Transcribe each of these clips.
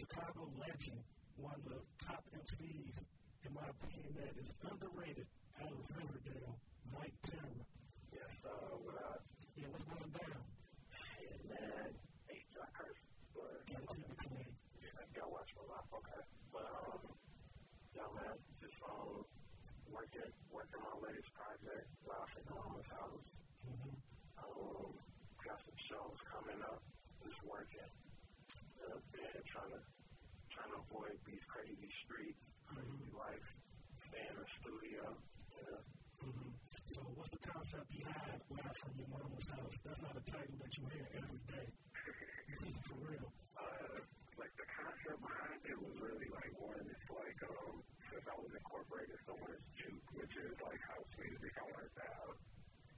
Chicago legend, one of the top MCs, in my opinion, that is underrated out of Riverdale, Mic Terror. Yes, uh, what up? Yeah, what's going down? Hey, man. Hey, I curse. Gotta keep it clean. Yeah, I gotta watch my life, okay. But, um, yeah, man, just, um, working, working on my latest project, Live at Mama's House. Mm-hmm. Um, got some shows coming up, just working. Uh, been trying to avoid these crazy streets, crazy life, stay in the studio, know. Mm-hmm. So what's the concept behind Live from Your Mama's House? That's not a title that you hear every day. For real. uh, like the concept behind it was really like one. It's like um, since I was incorporated so much juke, which is like house music, I wanted to have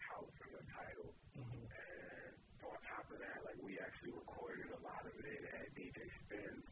house in the title. Mm-hmm. And on top of that, like we actually recorded a lot of it at DJ Spinn's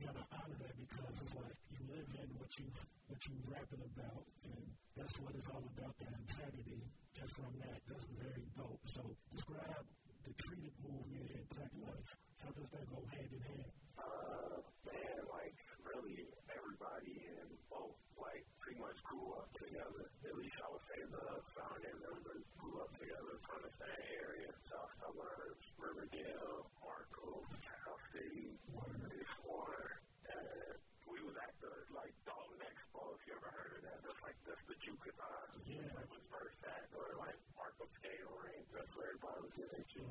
You gotta honor that because it's like you live in what you what you rapping about, and that's what it's all about. That integrity. Just from that, that's very dope. So describe the treated movement in Tek Life. How does that go hand in hand? Uh, man, like really everybody in both like pretty much grew up together. At least I would say the founding members grew up together from the same area, South Suburbs, Riverdale, Markham, Cal City, East Warner. And we was at the like Dolton Expo, if you ever heard of that. That's like that's the Jukathon. Yeah. Like was first at or like Marco Scale Ring. That's to.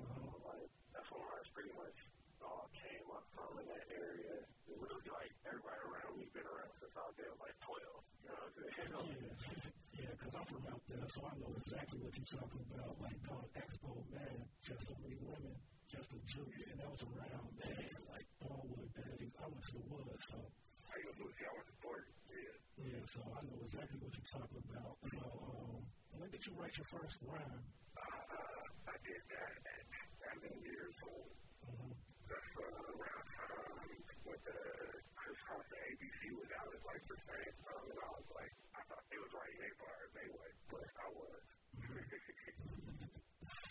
Like that's where ours pretty much all came up from in that area. It really like everybody around me been around since I was like twelve. You know what I'm saying? Yeah, yeah, because I'm from out there, so I know exactly what you're talking about. Like going Expo, man, just so many women, just a juke, and that was around, man, like Thornwood, is, I went to the woods, so How you gonna see I was born? Yeah. yeah, so I know exactly what you're talking about. So, um, when did you write your first rhyme? Uh, I did that at seven years old. Mm-hmm. That's uh, around time when the Kris Kross and ABC was out at like the same time, and I was like, I thought they was writing their bars anyway, but I was.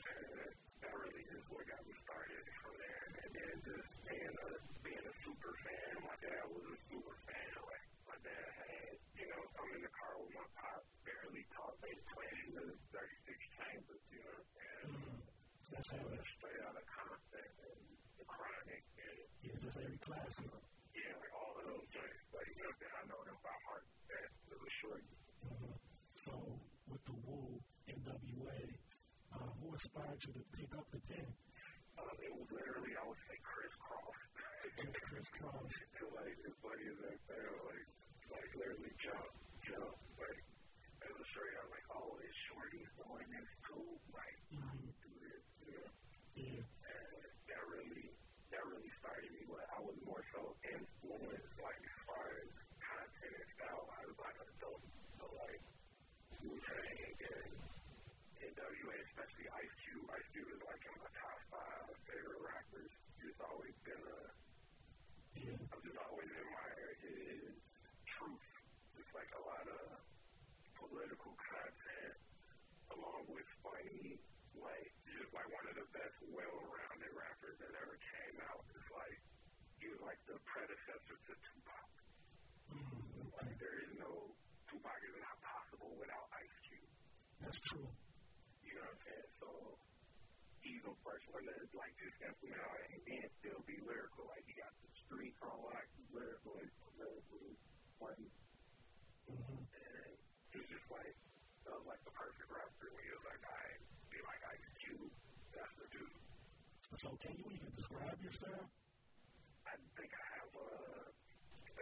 and that really is what got me started from there. And then just being a being a super fan, my dad was a super fan. Like my dad had, you know, I'm in the car with my pop, barely talk, they playing the 36 chambers, you know, and That's how it, straight out of Compton and the Chronic and yeah, just every classic. yeah, like all of those joints. Like you know, that I know them by heart. That it was short. Mm-hmm. So, with the Wu NWA, uh, who inspired you to pick up the pen? Um, it was literally, I would say, Kris Kross. Just Kris Kross. Like as funny as that sounds, like like literally jump, know, like it was straight out like, oh, it's shorty going in school, like Mm-hmm. do this, you know. Yeah. And that really, that really started me. But I was more so influenced, like as far as content style. I was like an adult, so like Wu Tang and NWA, especially Ice Cube. Ice Cube is like in my top five favorite rappers. He's always been a Yeah. I've just always admired his truth. It's like a lot of political content along with funny, like, just like one of the best well-rounded rappers that ever came out. It's like, like the predecessor to Tupac. Mm-hmm. Like, there is no, Tupac is not possible without Ice Cube. That's true. You know what I'm saying? So, he's the first one to, like, just implement all that and then still be lyrical. Like, he got the street on he's lyrical, he's politically funny. Mm-hmm. And he's just like, that was like the perfect rapper when he was like, I be like Ice Cube. That's the dude. So, can you even describe yourself? I think I have a,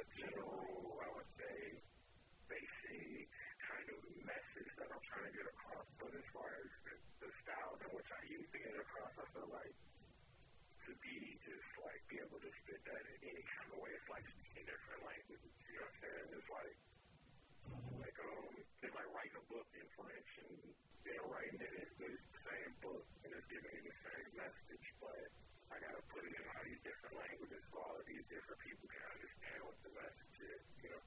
a general, I would say, basic kind of message that I'm trying to get across. But as far as the, the style in which I use to get across, I feel like to be just like be able to spit that in any kind of way. It's like speaking different languages. You know what I'm saying? It's like Mm-hmm. like um, it's like writing a book in French and then writing it in the same book and it's giving you the same message, I to put in all these different languages so all of these different people can understand what the message is, you know?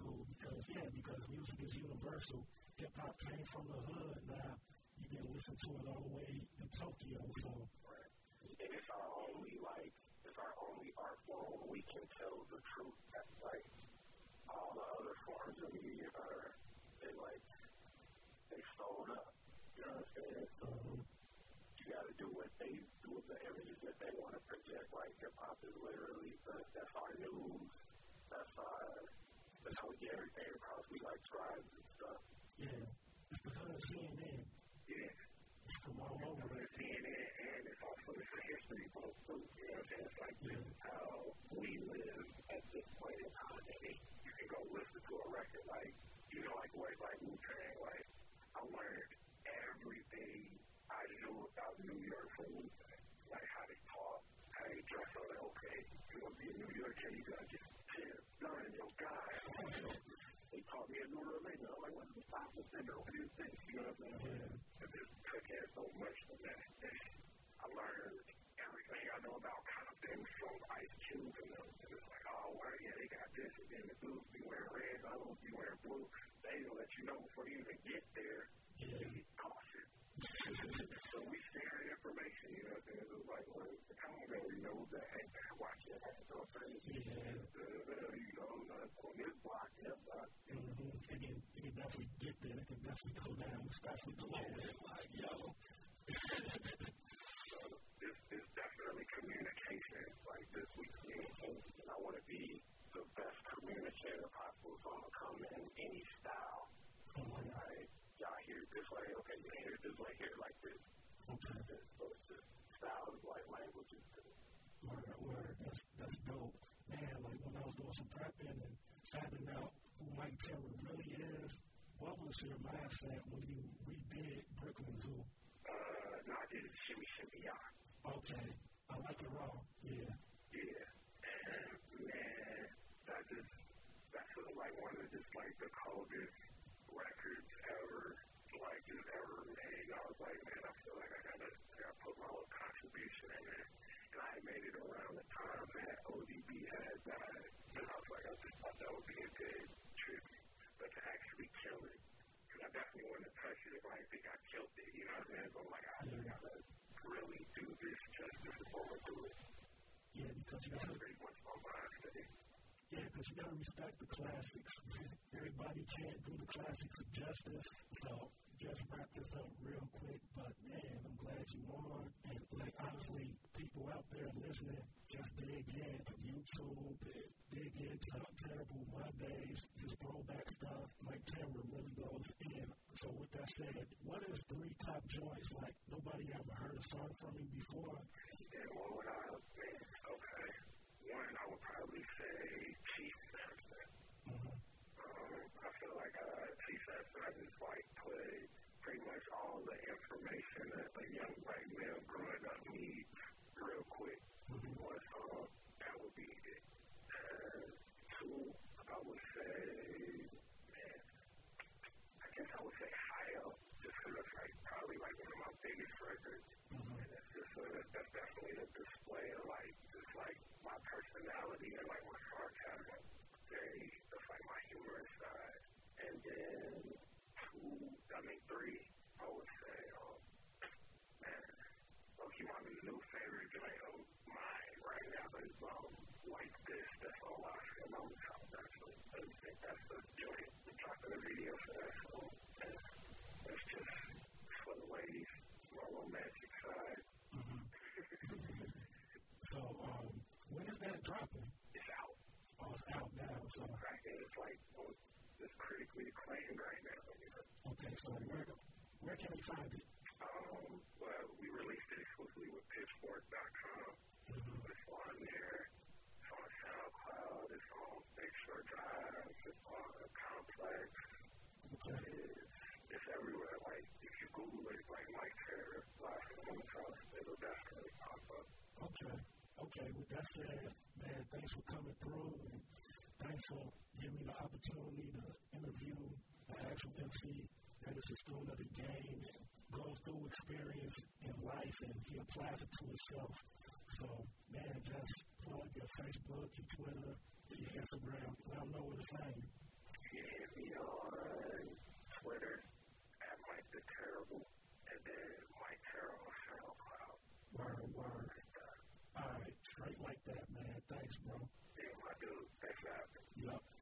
Cool, because, yeah, because music is universal. Hip hop came from the hood. Now you can listen to it all the way in Tokyo, so. Right. And it's our only, like, it's our only art form we can tell the truth. That's like all the other forms of media are, they like, they sold up. You know what I'm saying? So you got to do what they do with the images that they want to project. Like hip hop is literally that's our news. That's our that's how we get everything across. We like tribes and stuff. Yeah, it's the hood CNN. Yeah. From all over. It's CNN and it's also it's a history book too. You know what I'm saying? It's like yeah. how we live at this point in time. And you can go listen to a record like you know like what like Wu Tang like I learned everything I knew about New York from Wu Like how they talk, how they dress. I was like, okay, you want to be a New Yorker, you got to just chill, learn your guy. they taught me a new religion. I'm like, what's the stop with that? What do you think? You know what I'm saying? And this took in so much from that. I learned everything I know about Compton from Ice Cube and them. And it's like, oh, well, yeah, they got this. And then the dudes be wearing red, I don't be wearing blue they will let you know before you even get there. Yeah. Be cautious. so we share information, you know, things is like, well, the that we know that, hey, man, watch it, you know what I'm saying? Yeah. Uh, you know, on this block, that block. Mm-hmm. It can definitely get there. It can definitely go down, especially the low end, like, yo. so this is definitely communication. Like, this week, communication. I want to be the best communicator possible, so I'm going to come in any style. Mm-hmm. Like, y'all hear it this way, okay, you hear it this way, hear it like this. Okay. So it's just style is like languages. Word, word. That's, that's dope. Man, like when I was doing some prepping and finding out Mic Terror really is, what was your mindset when you redid Brooklyn Zoo? Uh, no, I did Shimmy Shimmy Ya. Okay. I like it raw. Yeah. Yeah. And, man, that just that's sort of like one of just like the coldest records ever, like just ever made. I was like, man, I feel like I gotta, I gotta put my little contribution in it. And I made it around the time that ODB had died, and I was like, I just thought that would be a good tribute, but to actually kill it. Because I definitely wouldn't have touched it I think I killed it. You know what I'm saying? So I'm like, I just gotta really do this justice before I do it. Yeah, because you got pretty much my mindset. Yeah, because you got to respect the classics. Everybody can't do the classics of justice. So just wrap this up real quick. But man, I'm glad you on. And like honestly, people out there listening, just dig into YouTube, dig into Terrible Mondays, just throwback stuff. Like Terror really goes in. So with that said, what is three top joints like nobody ever heard a song from you before? Yeah, what would I think? Okay. One, I would probably say Chief Samson. Mm-hmm. Um, I feel like uh, Chief Samson, I just like play pretty much all the information that a young white male growing up needs real quick. Mm-hmm. One song, that would be it. And two, I would say, man, I guess I would say High Up, just because it's like probably like one of my biggest records. Mm-hmm. And it's just that's definitely a display of like, just like my personality and like my sarcasm. Very, that's like my humorous side. And then two, I mean three, I would say, um, man, Loki be new favorite joint of mine right now, it's um, like this, that's all I feel on the top. I think that's the joint, the top of the video for that song. And it's just for the ladies, my romantic side. Mm-hmm. So, um, when is that dropping? It's out. Oh, it's out now. So right, it's like well, it's critically acclaimed right now. Okay, so where where can we find it? Um, well, we released it exclusively with Pitchfork.com. Mm-hmm. It's on there. It's on SoundCloud. It's on Big Sur Drive. It's on Complex. Okay. It's, it's everywhere. Like if you Google it, like Mic Terror, from the House, it'll definitely pop up. Okay. Okay, with that said, man, thanks for coming through and thanks for giving me the opportunity to interview the actual MC that is a student of the game and goes through experience in life and he applies it to himself. So, man, just plug your Facebook, your Twitter, your Instagram. Let them know where to find you. Yeah, me on Twitter at Mike the Terrible, and then Mike Terrible SoundCloud. Word, word.